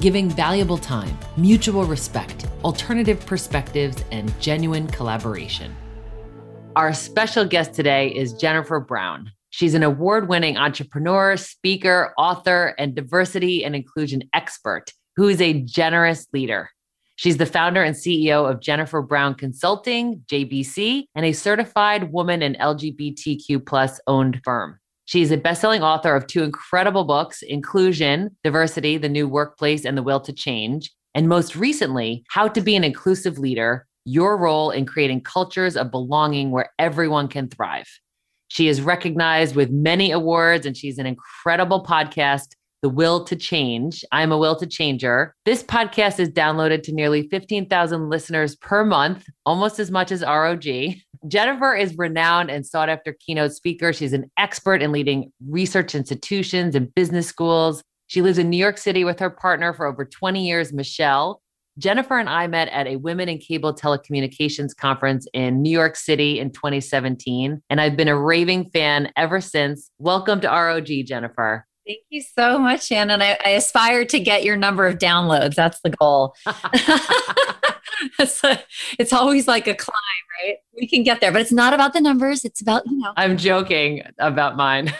giving valuable time, mutual respect, alternative perspectives, and genuine collaboration. Our special guest today is Jennifer Brown. She's an award winning entrepreneur, speaker, author, and diversity and inclusion expert who is a generous leader. She's the founder and CEO of Jennifer Brown Consulting, JBC, and a certified woman and LGBTQ plus owned firm. She's a best-selling author of two incredible books, Inclusion, Diversity, The New Workplace, and The Will to Change. And most recently, How to Be an Inclusive Leader, Your Role in Creating Cultures of Belonging Where Everyone Can Thrive. She is recognized with many awards and she's an incredible podcast, The Will to Change. I'm a Will to Changer. This podcast is downloaded to nearly 15,000 listeners per month, almost as much as ROG. Jennifer is renowned and sought after keynote speaker. She's an expert in leading research institutions and business schools. She lives in New York City with her partner for over 20 years, Michelle. Jennifer and I met at a Women in Cable Telecommunications conference in New York City in 2017, and I've been a raving fan ever since. Welcome to ROG, Jennifer. Thank you so much, Shannon. I, I aspire to get your number of downloads. That's the goal. it's, a- it's always like a climb, right? We can get there, but it's not about the numbers. It's about, you know, I'm joking about mine.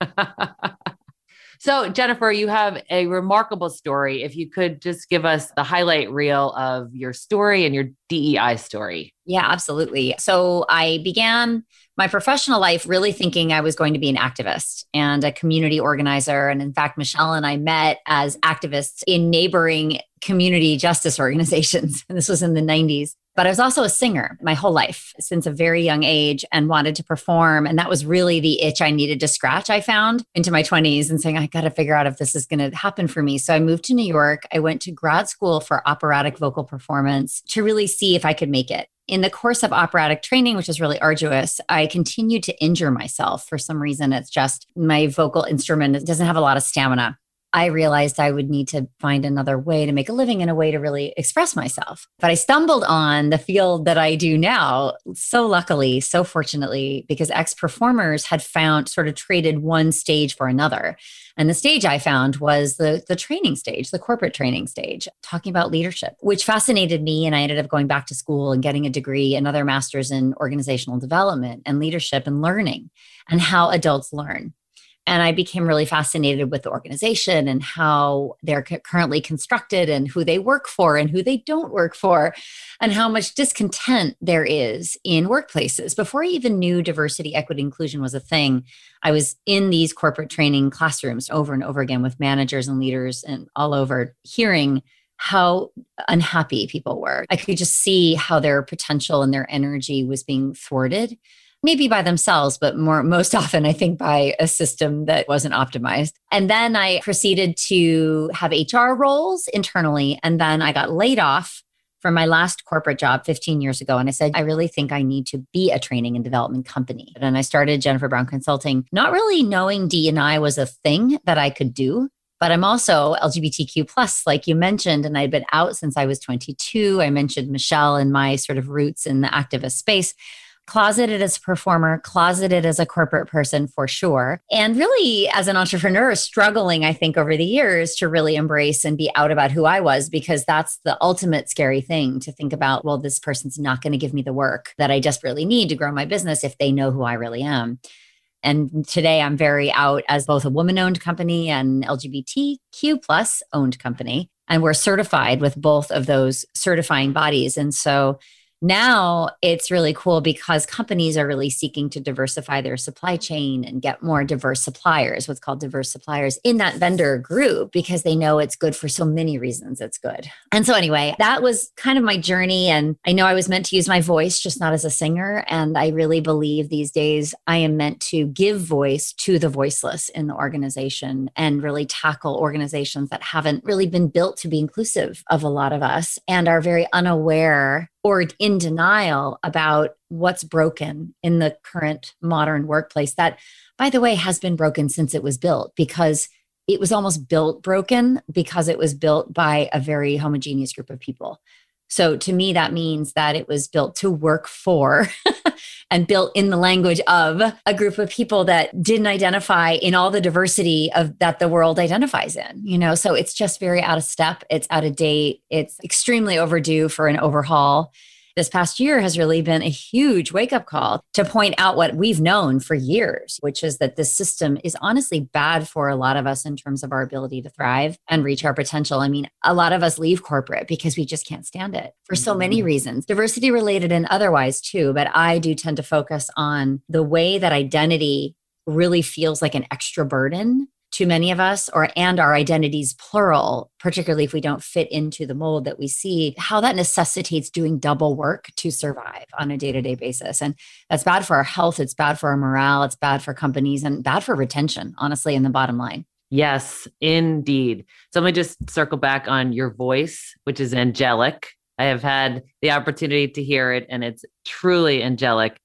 so, Jennifer, you have a remarkable story. If you could just give us the highlight reel of your story and your DEI story. Yeah, absolutely. So I began my professional life really thinking I was going to be an activist and a community organizer. And in fact, Michelle and I met as activists in neighboring community justice organizations. And this was in the 90s. But I was also a singer my whole life since a very young age and wanted to perform. And that was really the itch I needed to scratch, I found into my 20s and saying, I got to figure out if this is going to happen for me. So I moved to New York. I went to grad school for operatic vocal performance to really see if I could make it. In the course of operatic training, which is really arduous, I continued to injure myself for some reason. It's just my vocal instrument doesn't have a lot of stamina. I realized I would need to find another way to make a living and a way to really express myself. But I stumbled on the field that I do now, so luckily, so fortunately, because ex performers had found sort of traded one stage for another. And the stage I found was the, the training stage, the corporate training stage, talking about leadership, which fascinated me. And I ended up going back to school and getting a degree, another master's in organizational development and leadership and learning and how adults learn. And I became really fascinated with the organization and how they're currently constructed and who they work for and who they don't work for, and how much discontent there is in workplaces. Before I even knew diversity, equity, inclusion was a thing, I was in these corporate training classrooms over and over again with managers and leaders and all over, hearing how unhappy people were. I could just see how their potential and their energy was being thwarted maybe by themselves, but more most often, I think by a system that wasn't optimized. And then I proceeded to have HR roles internally. And then I got laid off from my last corporate job 15 years ago. And I said, I really think I need to be a training and development company. And I started Jennifer Brown Consulting, not really knowing D&I was a thing that I could do. But I'm also LGBTQ plus, like you mentioned, and I'd been out since I was 22. I mentioned Michelle and my sort of roots in the activist space closeted as a performer, closeted as a corporate person for sure. And really, as an entrepreneur, struggling, I think, over the years to really embrace and be out about who I was, because that's the ultimate scary thing to think about. Well, this person's not going to give me the work that I desperately need to grow my business if they know who I really am. And today I'm very out as both a woman owned company and LGBTQ plus owned company. And we're certified with both of those certifying bodies. And so now it's really cool because companies are really seeking to diversify their supply chain and get more diverse suppliers, what's called diverse suppliers in that vendor group, because they know it's good for so many reasons. It's good. And so, anyway, that was kind of my journey. And I know I was meant to use my voice, just not as a singer. And I really believe these days I am meant to give voice to the voiceless in the organization and really tackle organizations that haven't really been built to be inclusive of a lot of us and are very unaware or in denial about what's broken in the current modern workplace that by the way has been broken since it was built because it was almost built broken because it was built by a very homogeneous group of people so to me that means that it was built to work for and built in the language of a group of people that didn't identify in all the diversity of that the world identifies in you know? So it's just very out of step. It's out of date. It's extremely overdue for an overhaul this past year has really been a huge wake up call to point out what we've known for years, which is that this system is honestly bad for a lot of us in terms of our ability to thrive and reach our potential. I mean, a lot of us leave corporate because we just can't stand it for so many mm-hmm. reasons, diversity related and otherwise too. But I do tend to focus on the way that identity really feels like an extra burden to many of us or and our identities plural particularly if we don't fit into the mold that we see how that necessitates doing double work to survive on a day-to-day basis. And that's bad for our health it's bad for our morale it's bad for companies and bad for retention honestly in the bottom line. Yes indeed. So let me just circle back on your voice which is angelic. I have had the opportunity to hear it and it's truly angelic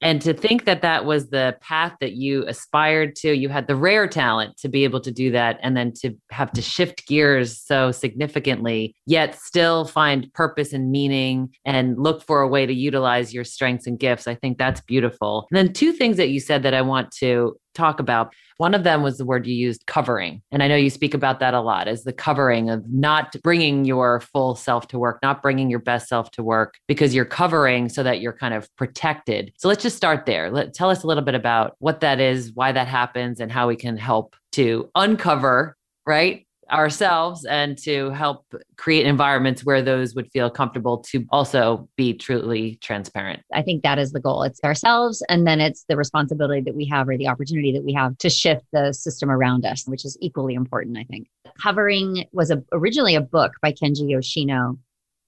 and to think that that was the path that you aspired to you had the rare talent to be able to do that and then to have to shift gears so significantly yet still find purpose and meaning and look for a way to utilize your strengths and gifts i think that's beautiful. And then two things that you said that i want to talk about. One of them was the word you used, covering. And I know you speak about that a lot as the covering of not bringing your full self to work, not bringing your best self to work because you're covering so that you're kind of protected. So let's just start there. Let, tell us a little bit about what that is, why that happens, and how we can help to uncover, right? Ourselves and to help create environments where those would feel comfortable to also be truly transparent. I think that is the goal. It's ourselves, and then it's the responsibility that we have or the opportunity that we have to shift the system around us, which is equally important, I think. Covering was a, originally a book by Kenji Yoshino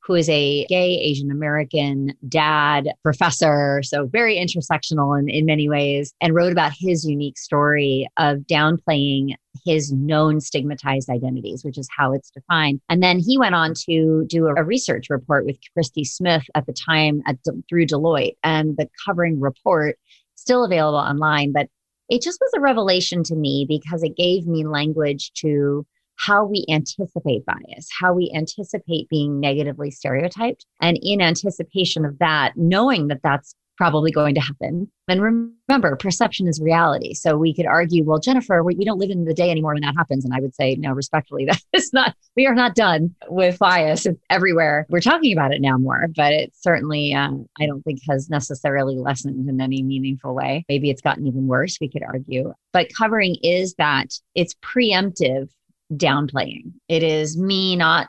who is a gay Asian American dad, professor, so very intersectional in, in many ways, and wrote about his unique story of downplaying his known stigmatized identities, which is how it's defined. And then he went on to do a, research report with Christie Smith at the time at, through Deloitte, and the covering report still available online, but it just was a revelation to me because it gave me language to how we anticipate bias, how we anticipate being negatively stereotyped. And in anticipation of that, knowing that that's probably going to happen. And remember, perception is reality. So we could argue, well, Jennifer, we, we, don't live in the day anymore when that happens. And I would say, no, respectfully, that is not, we are not done with bias. It's everywhere. We're talking about it now more, but it certainly, um, I don't think has necessarily lessened in any meaningful way. Maybe it's gotten even worse, we could argue. But covering is that it's preemptive downplaying. It is me not,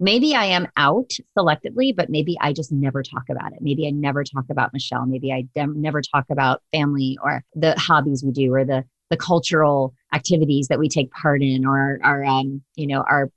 maybe I am out selectively, but maybe I just never talk about it. Maybe I never talk about Michelle. Maybe I never talk about family or the hobbies we do or the the cultural activities that we take part in or our, our um, you know our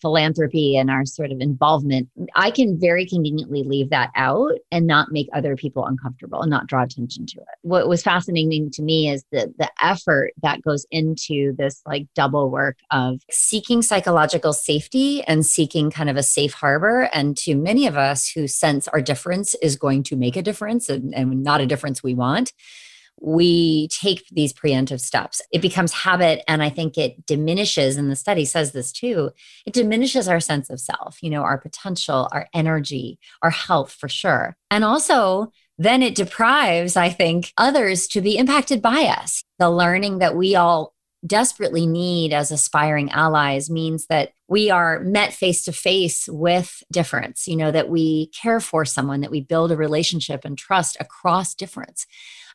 philanthropy and our sort of involvement, I can very conveniently leave that out and not make other people uncomfortable and not draw attention to it. What was fascinating to me is the the effort that goes into this like double work of seeking psychological safety and seeking kind of a safe harbor. And to many of us who sense our difference is going to make a difference and, and not a difference we want we take these preemptive steps. It becomes habit. And I think it diminishes, and the study says this too, it diminishes our sense of self, you know, our potential, our energy, our health for sure. And also, then it deprives, I think, others to be impacted by us. The learning that we all desperately need as aspiring allies means that we are met face to face with difference, you know, that we care for someone, that we build a relationship and trust across difference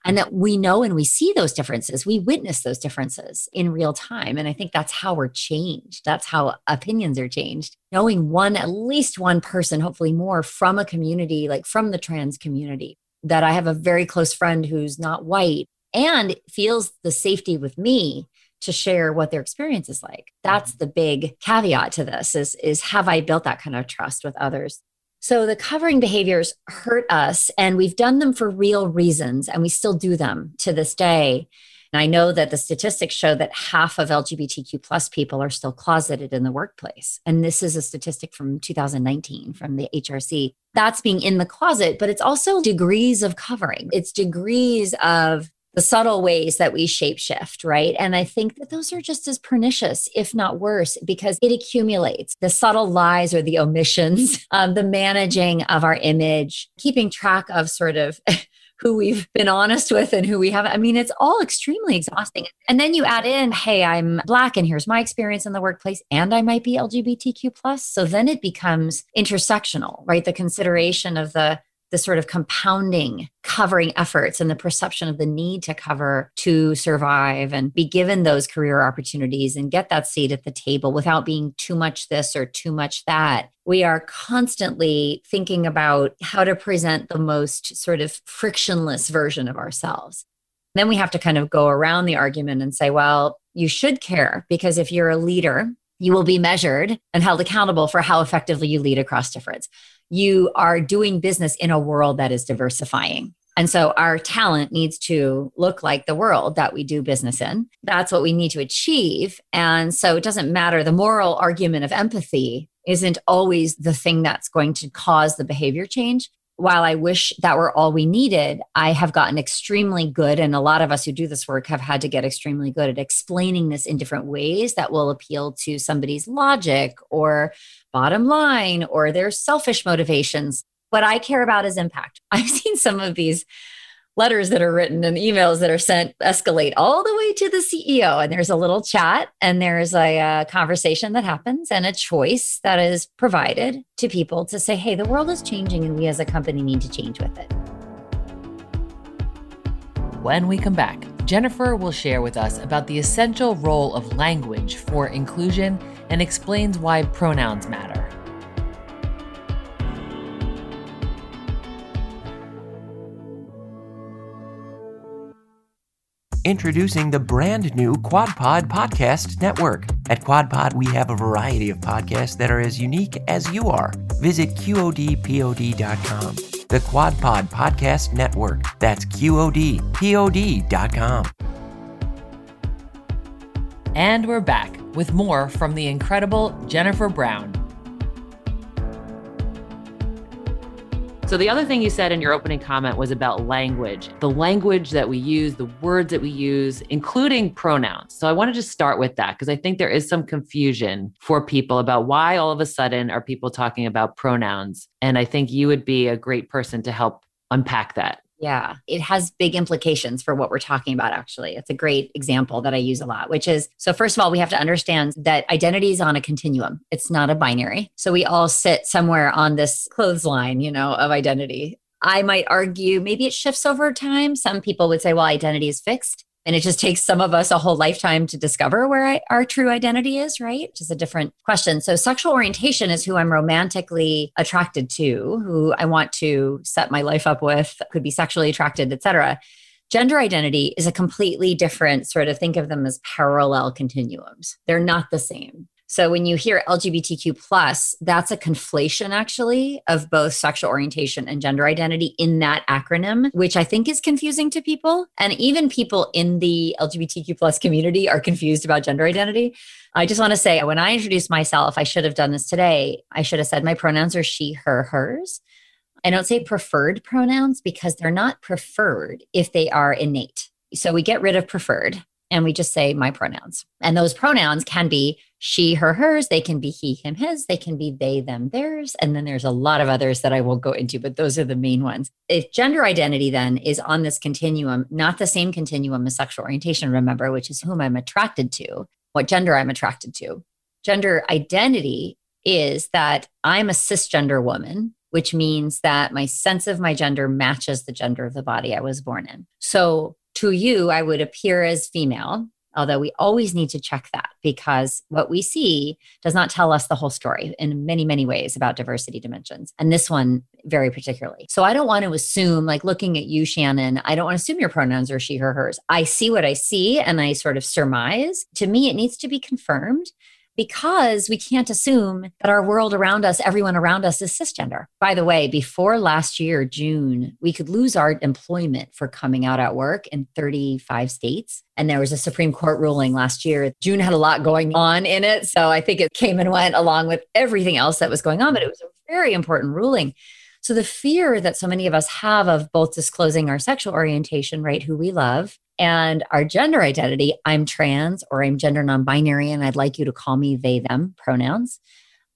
and that we know and we see those differences. We witness those differences in real time. And I think that's how we're changed. That's how opinions are changed. Knowing one, at least one person, hopefully more from a community, like from the trans community, that I have a very close friend who's not white and feels the safety with me to share what their experience is like. That's mm-hmm. the big caveat to this is, is have I built that kind of trust with others? So the covering behaviors hurt us, and we've done them for real reasons, and we still do them to this day. And I know that the statistics show that half of LGBTQ plus people are still closeted in the workplace. And this is a statistic from 2019 from the HRC. That's being in the closet, but it's also degrees of covering. It's degrees of the subtle ways that we shapeshift, right? And I think that those are just as pernicious, if not worse, because it accumulates the subtle lies or the omissions, um, the managing of our image, keeping track of sort of who we've been honest with and who we haven't. I mean, it's all extremely exhausting. And then you add in, hey, I'm black and here's my experience in the workplace, and I might be LGBTQ plus. So then it becomes intersectional, right? The consideration of the the sort of compounding covering efforts and the perception of the need to cover to survive and be given those career opportunities and get that seat at the table without being too much this or too much that. We are constantly thinking about how to present the most sort of frictionless version of ourselves. Then we have to kind of go around the argument and say, well, you should care because if you're a leader, you will be measured and held accountable for how effectively you lead across difference you are doing business in a world that is diversifying. And so our talent needs to look like the world that we do business in. That's what we need to achieve. And so it doesn't matter. The moral argument of empathy isn't always the thing that's going to cause the behavior change. While I wish that were all we needed, I have gotten extremely good. And a lot of us who do this work have had to get extremely good at explaining this in different ways that will appeal to somebody's logic or bottom line or their selfish motivations. What I care about is impact. I've seen some of these letters that are written and emails that are sent escalate all the way to the CEO. And there's a little chat and there's a, conversation that happens and a choice that is provided to people to say, hey, the world is changing and we as a company need to change with it. When we come back, Jennifer will share with us about the essential role of language for inclusion and explains why pronouns matter. Introducing the brand new QuadPod Podcast Network. At QuadPod, we have a variety of podcasts that are as unique as you are. Visit QODPOD.com. The QuadPod Podcast Network. That's QODPOD.com. And we're back with more from the incredible Jennifer Brown. So, the other thing you said in your opening comment was about language, the language that we use, the words that we use, including pronouns. So, I want to just start with that because I think there is some confusion for people about why all of a sudden are people talking about pronouns. And I think you would be a great person to help unpack that. Yeah, it has big implications for what we're talking about, actually. It's a great example that I use a lot, which is so, first of all, we have to understand that identity is on a continuum, it's not a binary. So, we all sit somewhere on this clothesline, you know, of identity. I might argue maybe it shifts over time. Some people would say, well, identity is fixed. And it just takes some of us a whole lifetime to discover where I, our true identity is, right? Is a different question. So, sexual orientation is who I'm romantically attracted to, who I want to set my life up with, could be sexually attracted, etc. Gender identity is a completely different sort of think of them as parallel continuums. They're not the same. So when you hear LGBTQ plus, that's a conflation actually of both sexual orientation and gender identity in that acronym, which I think is confusing to people. And even people in the LGBTQ plus community are confused about gender identity. I just want to say when I introduced myself, I should have done this today. I should have said my pronouns are she, her, hers. I don't say preferred pronouns because they're not preferred if they are innate. So we get rid of preferred and we just say my pronouns. And those pronouns can be she, her, hers. They can be he, him, his. They can be they, them, theirs. And then there's a lot of others that I won't go into, but those are the main ones. If gender identity then is on this continuum, not the same continuum as sexual orientation, remember, which is whom I'm attracted to, what gender I'm attracted to. Gender identity is that I'm a cisgender woman which means that my sense of my gender matches the gender of the body I was born in. So to you, I would appear as female, although we always need to check that because what we see does not tell us the whole story in many, many ways about diversity dimensions. And this one, very particularly. So I don't want to assume, like looking at you, Shannon, I don't want to assume your pronouns are she, her, hers. I see what I see and I sort of surmise. To me, it needs to be confirmed because we can't assume that our world around us, everyone around us is cisgender. By the way, before last year, June, we could lose our employment for coming out at work in 35 states. And there was a Supreme Court ruling last year. June had a lot going on in it. So I think it came and went along with everything else that was going on, but it was a very important ruling. So the fear that so many of us have of both disclosing our sexual orientation, right, who we love, and our gender identity i'm trans or i'm gender non-binary and i'd like you to call me they them pronouns.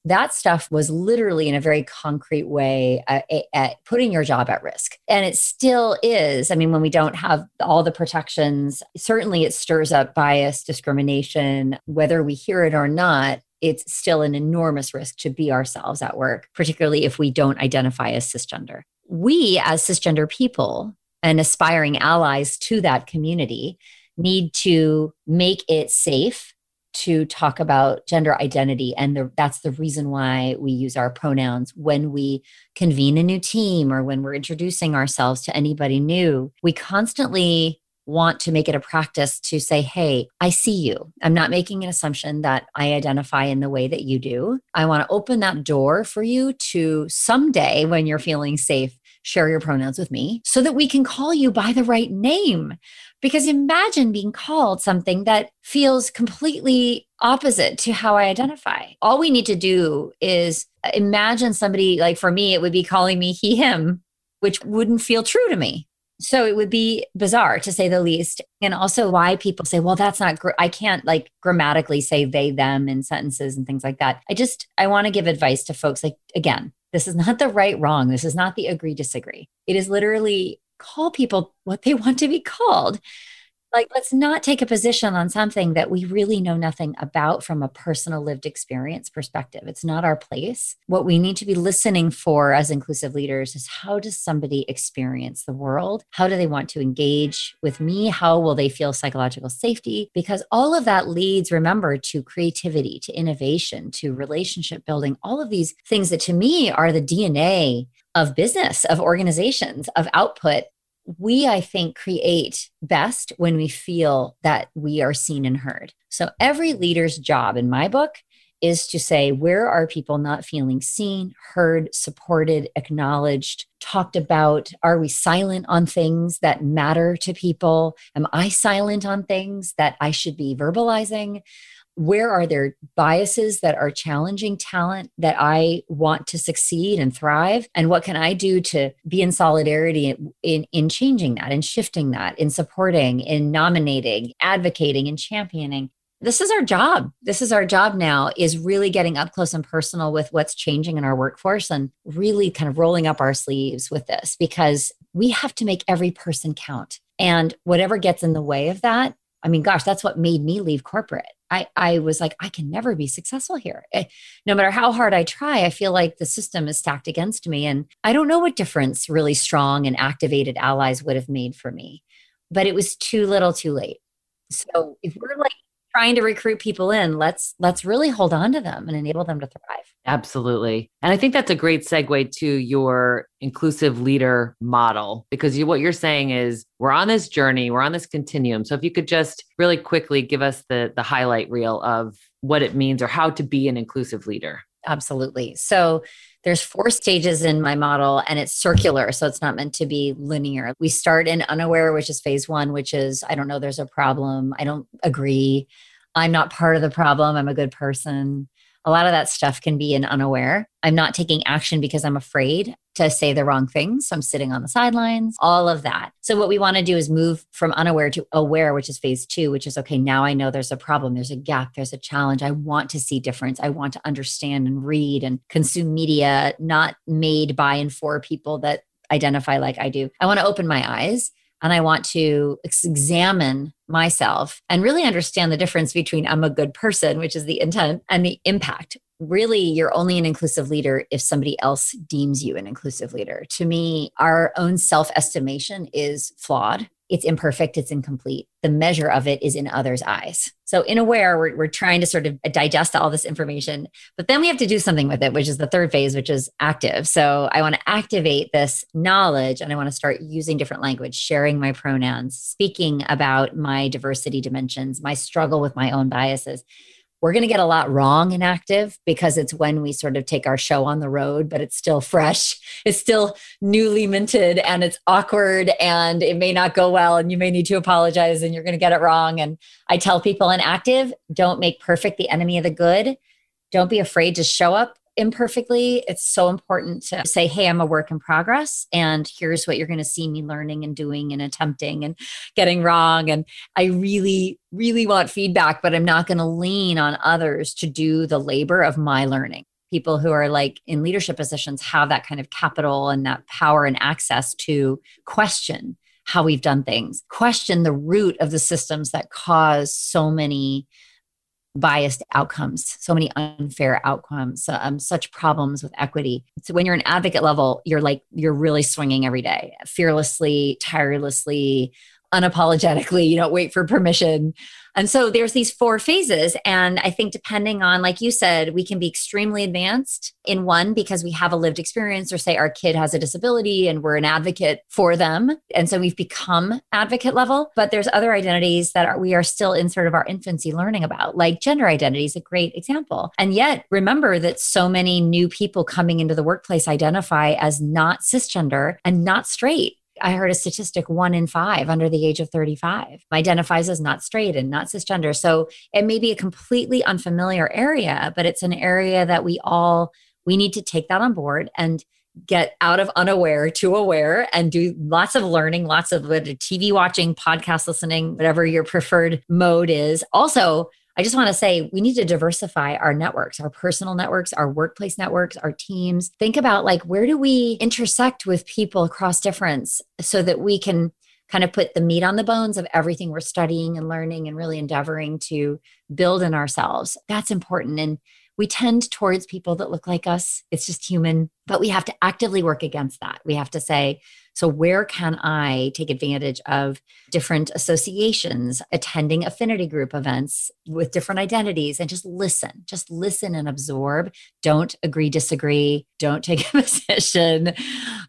That stuff was literally in a very concrete way uh, at putting your job at risk. And it still is. I mean when we don't have all the protections certainly it stirs up bias discrimination whether we hear it or not it's still an enormous risk to be ourselves at work particularly if we don't identify as cisgender. We as cisgender people and aspiring allies to that community need to make it safe to talk about gender identity. And the, that's the reason why we use our pronouns when we convene a new team or when we're introducing ourselves to anybody new. We constantly want to make it a practice to say, Hey, I see you. I'm not making an assumption that I identify in the way that you do. I want to open that door for you to someday, when you're feeling safe, share your pronouns with me so that we can call you by the right name. Because imagine being called something that feels completely opposite to how I identify. All we need to do is imagine somebody, like for me, it would be calling me he, him, which wouldn't feel true to me. So it would be bizarre to say the least. And also why people say, well, that's not, gr- I can't like grammatically say they, them in sentences and things like that. I just, I want to give advice to folks like, again, this is not the right wrong. This is not the agree disagree. It is literally call people what they want to be called like let's not take a position on something that we really know nothing about from a personal lived experience perspective. It's not our place. What we need to be listening for as inclusive leaders is how does somebody experience the world? How do they want to engage with me? How will they feel psychological safety? Because all of that leads remember to creativity to innovation to relationship building all of these things that to me are the dna of business, of organizations, of output we, I think, create best when we feel that we are seen and heard. So every leader's job in my book is to say, where are people not feeling seen, heard, supported, acknowledged, talked about? Are we silent on things that matter to people? Am I silent on things that I should be verbalizing? Where are there biases that are challenging talent that I want to succeed and thrive? And what can I do to be in solidarity in, in, in changing that, in shifting that, in supporting, in nominating, advocating, and championing? This is our job. This is our job now is really getting up close and personal with what's changing in our workforce and really kind of rolling up our sleeves with this because we have to make every person count. And whatever gets in the way of that, I mean, gosh, that's what made me leave corporate. I, I was like, I can never be successful here. Eh, no matter how hard I try, I feel like the system is stacked against me. And I don't know what difference really strong and activated allies would have made for me, but it was too little too late. So if we're like trying to recruit people in, let's let's really hold on to them and enable them to thrive. Absolutely. And I think that's a great segue to your inclusive leader model because you, what you're saying is we're on this journey, we're on this continuum. So if you could just really quickly give us the the highlight reel of what it means or how to be an inclusive leader. Absolutely. So there's four stages in my model and it's circular so it's not meant to be linear. We start in unaware which is phase one which is i don't know there's a problem. I don't agree. I'm not part of the problem. I'm a good person a lot of that stuff can be in unaware. I'm not taking action because I'm afraid to say the wrong things. So I'm sitting on the sidelines, all of that. So, what we want to do is move from unaware to aware, which is phase two, which is okay, now I know there's a problem, there's a gap, there's a challenge. I want to see difference. I want to understand and read and consume media not made by and for people that identify like I do. I want to open my eyes and I want to examine myself and really understand the difference between I'm a good person, which is the intent, and the impact. Really, you're only an inclusive leader if somebody else deems you an inclusive leader. To me, our own self estimation is flawed it's imperfect, it's incomplete. The measure of it is in others' eyes. So, in aware, we're, we're trying to sort of digest all this information, but then we have to do something with it, which is the third phase, which is active. So, I want to activate this knowledge and I want to start using different language, sharing my pronouns, speaking about my diversity dimensions, my struggle with my own biases we're going to get a lot wrong in active because it's when we sort of take our show on the road, but it's still fresh. It's still newly minted and it's awkward and it may not go well and you may need to apologize and you're going to get it wrong. And I tell people in active, don't make perfect the enemy of the good. Don't be afraid to show up imperfectly, it's so important to say, Hey, I'm a work in progress. And here's what you're going to see me learning and doing and attempting and getting wrong. And I really, really want feedback, but I'm not going to lean on others to do the labor of my learning. People who are like in leadership positions have that kind of capital and that power and access to question how we've done things, question the root of the systems that cause so many biased outcomes, so many unfair outcomes, um, such problems with equity. So when you're an advocate level, you're like, you're really swinging every day, fearlessly, tirelessly, unapologetically. You don't wait for permission. And so there's these four phases. And I think depending on, like you said, we can be extremely advanced in one because we have a lived experience, or say our kid has a disability and we're an advocate for them. And so we've become advocate level. But there's other identities that are, we are still in sort of our infancy learning about, like gender identity is a great example. And yet remember that so many new people coming into the workplace identify as not cisgender and not straight. I heard a statistic one in five under the age of 35 identifies as not straight and not cisgender. So it may be a completely unfamiliar area, but it's an area that we all we need to take that on board and get out of unaware to aware and do lots of learning, lots of TV watching, podcast listening, whatever your preferred mode is. Also, I just want to say we need to diversify our networks, our personal networks, our workplace networks, our teams. Think about like where do we intersect with people across difference so that we can kind of put the meat on the bones of everything we're studying and learning and really endeavoring to build in ourselves. That's important. And we tend towards people that look like us. It's just human, but we have to actively work against that. We have to say, so, where can I take advantage of different associations, attending affinity group events with different identities, and just listen, just listen and absorb? Don't agree, disagree, don't take a position.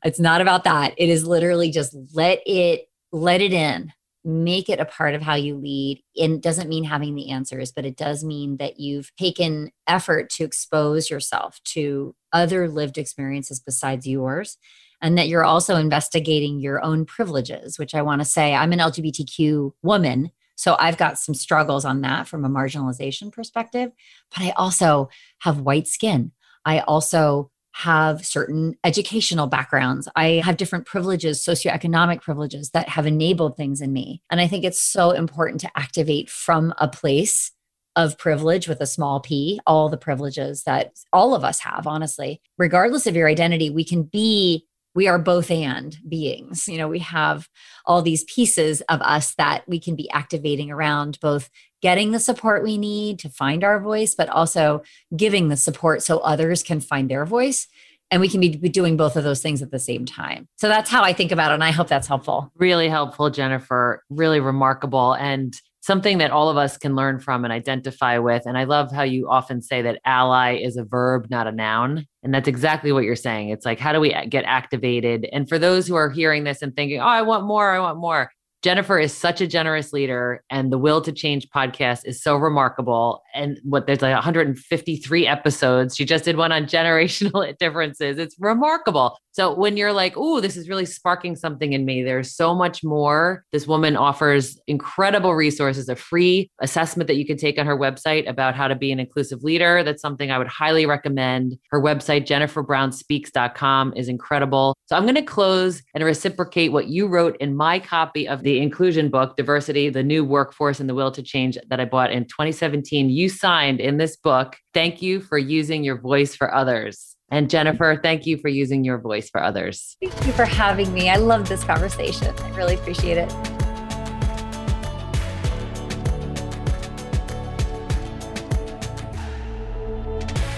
It's not about that. It is literally just let it let it in make it a part of how you lead and doesn't mean having the answers but it does mean that you've taken effort to expose yourself to other lived experiences besides yours and that you're also investigating your own privileges, which I want to say I'm an LGBTQ woman. So I've got some struggles on that from a marginalization perspective, but I also have white skin. I also have certain educational backgrounds. I have different privileges, socioeconomic privileges that have enabled things in me. And I think it's so important to activate from a place of privilege with a small p, all the privileges that all of us have, honestly. Regardless of your identity, we can be we are both and beings. You know, we have all these pieces of us that we can be activating around both getting the support we need to find our voice, but also giving the support so others can find their voice. And we can be doing both of those things at the same time. So that's how I think about it. And I hope that's helpful. Really helpful, Jennifer. Really remarkable. And something that all of us can learn from and identify with. And I love how you often say that ally is a verb, not a noun. And that's exactly what you're saying. It's like, how do we get activated? And for those who are hearing this and thinking, oh, I want more, I want more, Jennifer is such a generous leader, and the Will to Change podcast is so remarkable. And what there's like 153 episodes. She just did one on generational differences. It's remarkable. So when you're like, oh, this is really sparking something in me, there's so much more. This woman offers incredible resources, a free assessment that you can take on her website about how to be an inclusive leader. That's something I would highly recommend. Her website, jenniferbrownspeaks.com, is incredible. So I'm going to close and reciprocate what you wrote in my copy of the inclusion book, Diversity, the New Workforce and the Will to Change, that I bought in 2017. You signed in this book. Thank you for using your voice for others. And Jennifer, thank you for using your voice for others. Thank you for having me. I love this conversation. I really appreciate it.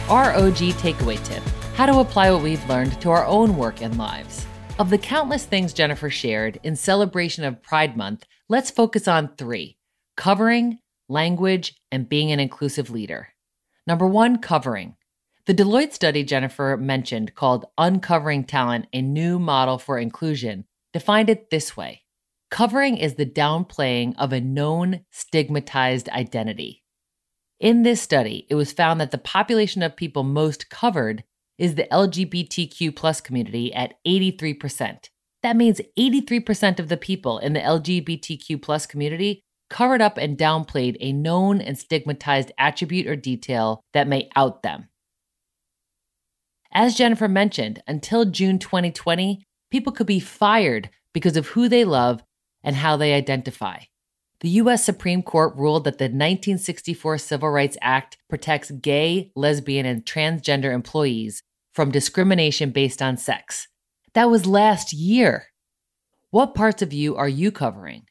ROG takeaway tip how to apply what we've learned to our own work and lives. Of the countless things Jennifer shared in celebration of Pride Month, let's focus on three covering, language, and being an inclusive leader. Number one, covering. The Deloitte study Jennifer mentioned, called Uncovering Talent A New Model for Inclusion, defined it this way Covering is the downplaying of a known stigmatized identity. In this study, it was found that the population of people most covered is the LGBTQ plus community at 83%. That means 83% of the people in the LGBTQ plus community covered up and downplayed a known and stigmatized attribute or detail that may out them. As Jennifer mentioned, until June 2020, people could be fired because of who they love and how they identify. The US Supreme Court ruled that the 1964 Civil Rights Act protects gay, lesbian, and transgender employees from discrimination based on sex. That was last year. What parts of you are you covering?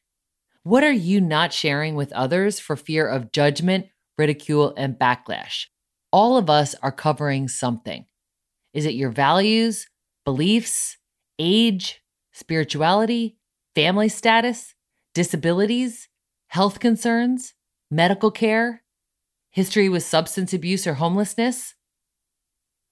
What are you not sharing with others for fear of judgment, ridicule, and backlash? All of us are covering something. Is it your values, beliefs, age, spirituality, family status, disabilities, health concerns, medical care, history with substance abuse or homelessness?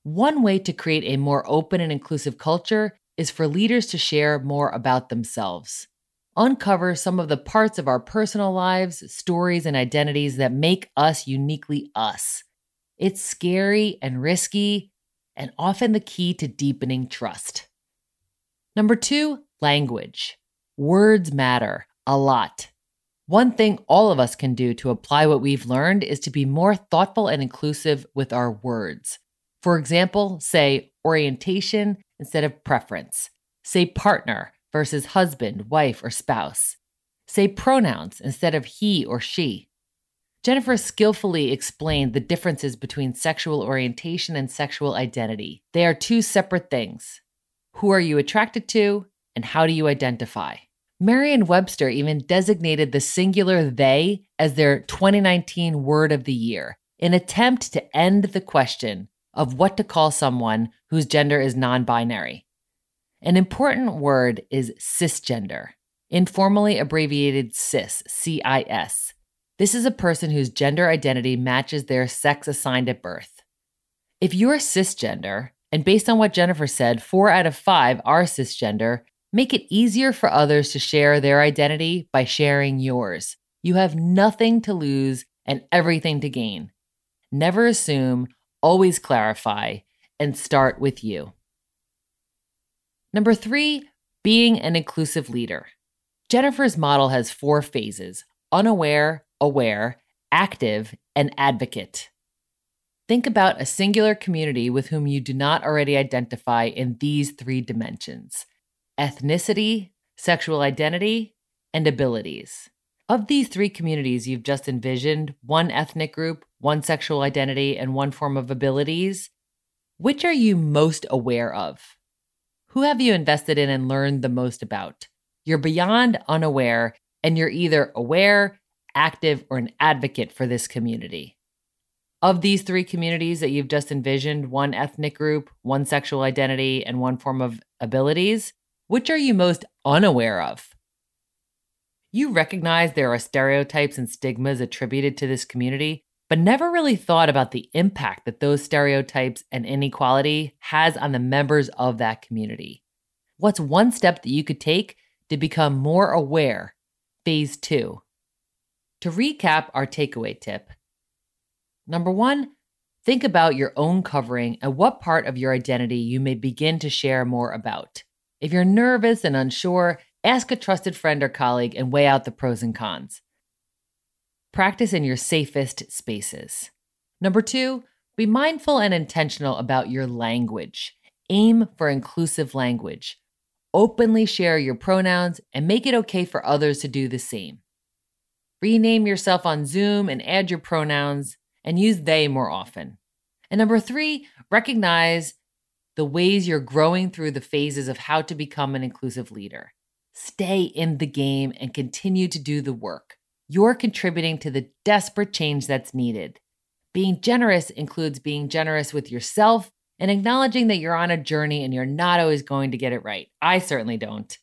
One way to create a more open and inclusive culture is for leaders to share more about themselves uncover some of the parts of our personal lives, stories, and identities that make us uniquely us. It's scary and risky, and often the key to deepening trust. Number two, language. Words matter a lot. One thing all of us can do to apply what we've learned is to be more thoughtful and inclusive with our words. For example, say orientation instead of preference. Say partner versus husband, wife, or spouse. Say pronouns instead of he or she. Jennifer skillfully explained the differences between sexual orientation and sexual identity. They are two separate things. Who are you attracted to, and how do you identify? Merriam Webster even designated the singular they as their 2019 word of the year, an attempt to end the question of what to call someone whose gender is non binary. An important word is cisgender, informally abbreviated CIS, CIS. This is a person whose gender identity matches their sex assigned at birth. If you're cisgender, and based on what Jennifer said, four out of five are cisgender, make it easier for others to share their identity by sharing yours. You have nothing to lose and everything to gain. Never assume, always clarify, and start with you. Number three, being an inclusive leader. Jennifer's model has four phases unaware, aware, active, and advocate. Think about a singular community with whom you do not already identify in these three dimensions ethnicity, sexual identity, and abilities. Of these three communities you've just envisioned one ethnic group, one sexual identity, and one form of abilities which are you most aware of? Who have you invested in and learned the most about? You're beyond unaware, and you're either aware, active, or an advocate for this community. Of these three communities that you've just envisioned one ethnic group, one sexual identity, and one form of abilities which are you most unaware of? You recognize there are stereotypes and stigmas attributed to this community, but never really thought about the impact that those stereotypes and inequality has on the members of that community. What's one step that you could take to become more aware? Phase two. To recap our takeaway tip number one, think about your own covering and what part of your identity you may begin to share more about. If you're nervous and unsure, ask a trusted friend or colleague and weigh out the pros and cons. Practice in your safest spaces. Number two, be mindful and intentional about your language. Aim for inclusive language. Openly share your pronouns and make it okay for others to do the same. Rename yourself on Zoom and add your pronouns and use they more often. And number three, recognize the ways you're growing through the phases of how to become an inclusive leader. Stay in the game and continue to do the work you're contributing to the desperate change that's needed. Being generous includes being generous with yourself and acknowledging that you're on a journey and you're not always going to get it right. I certainly don't.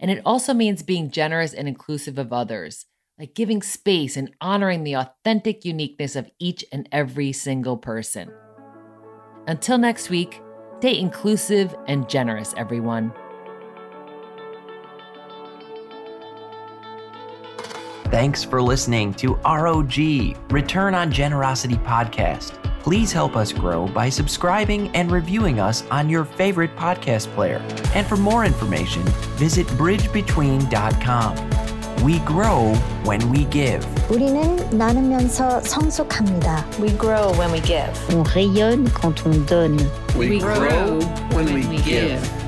And it also means being generous and inclusive of others, like giving space and honoring the authentic uniqueness of each and every single person. Until next week, stay inclusive and generous, everyone. Thanks for listening to ROG, Return on Generosity Podcast. Please help us grow by subscribing and reviewing us on your favorite podcast player. And for more information, visit bridgebetween.com. We grow when we give. 우리는 나누면서 성숙합니다. We grow when we give. On rayonne quand on donne. We, We grow, grow when, when we, we give. give.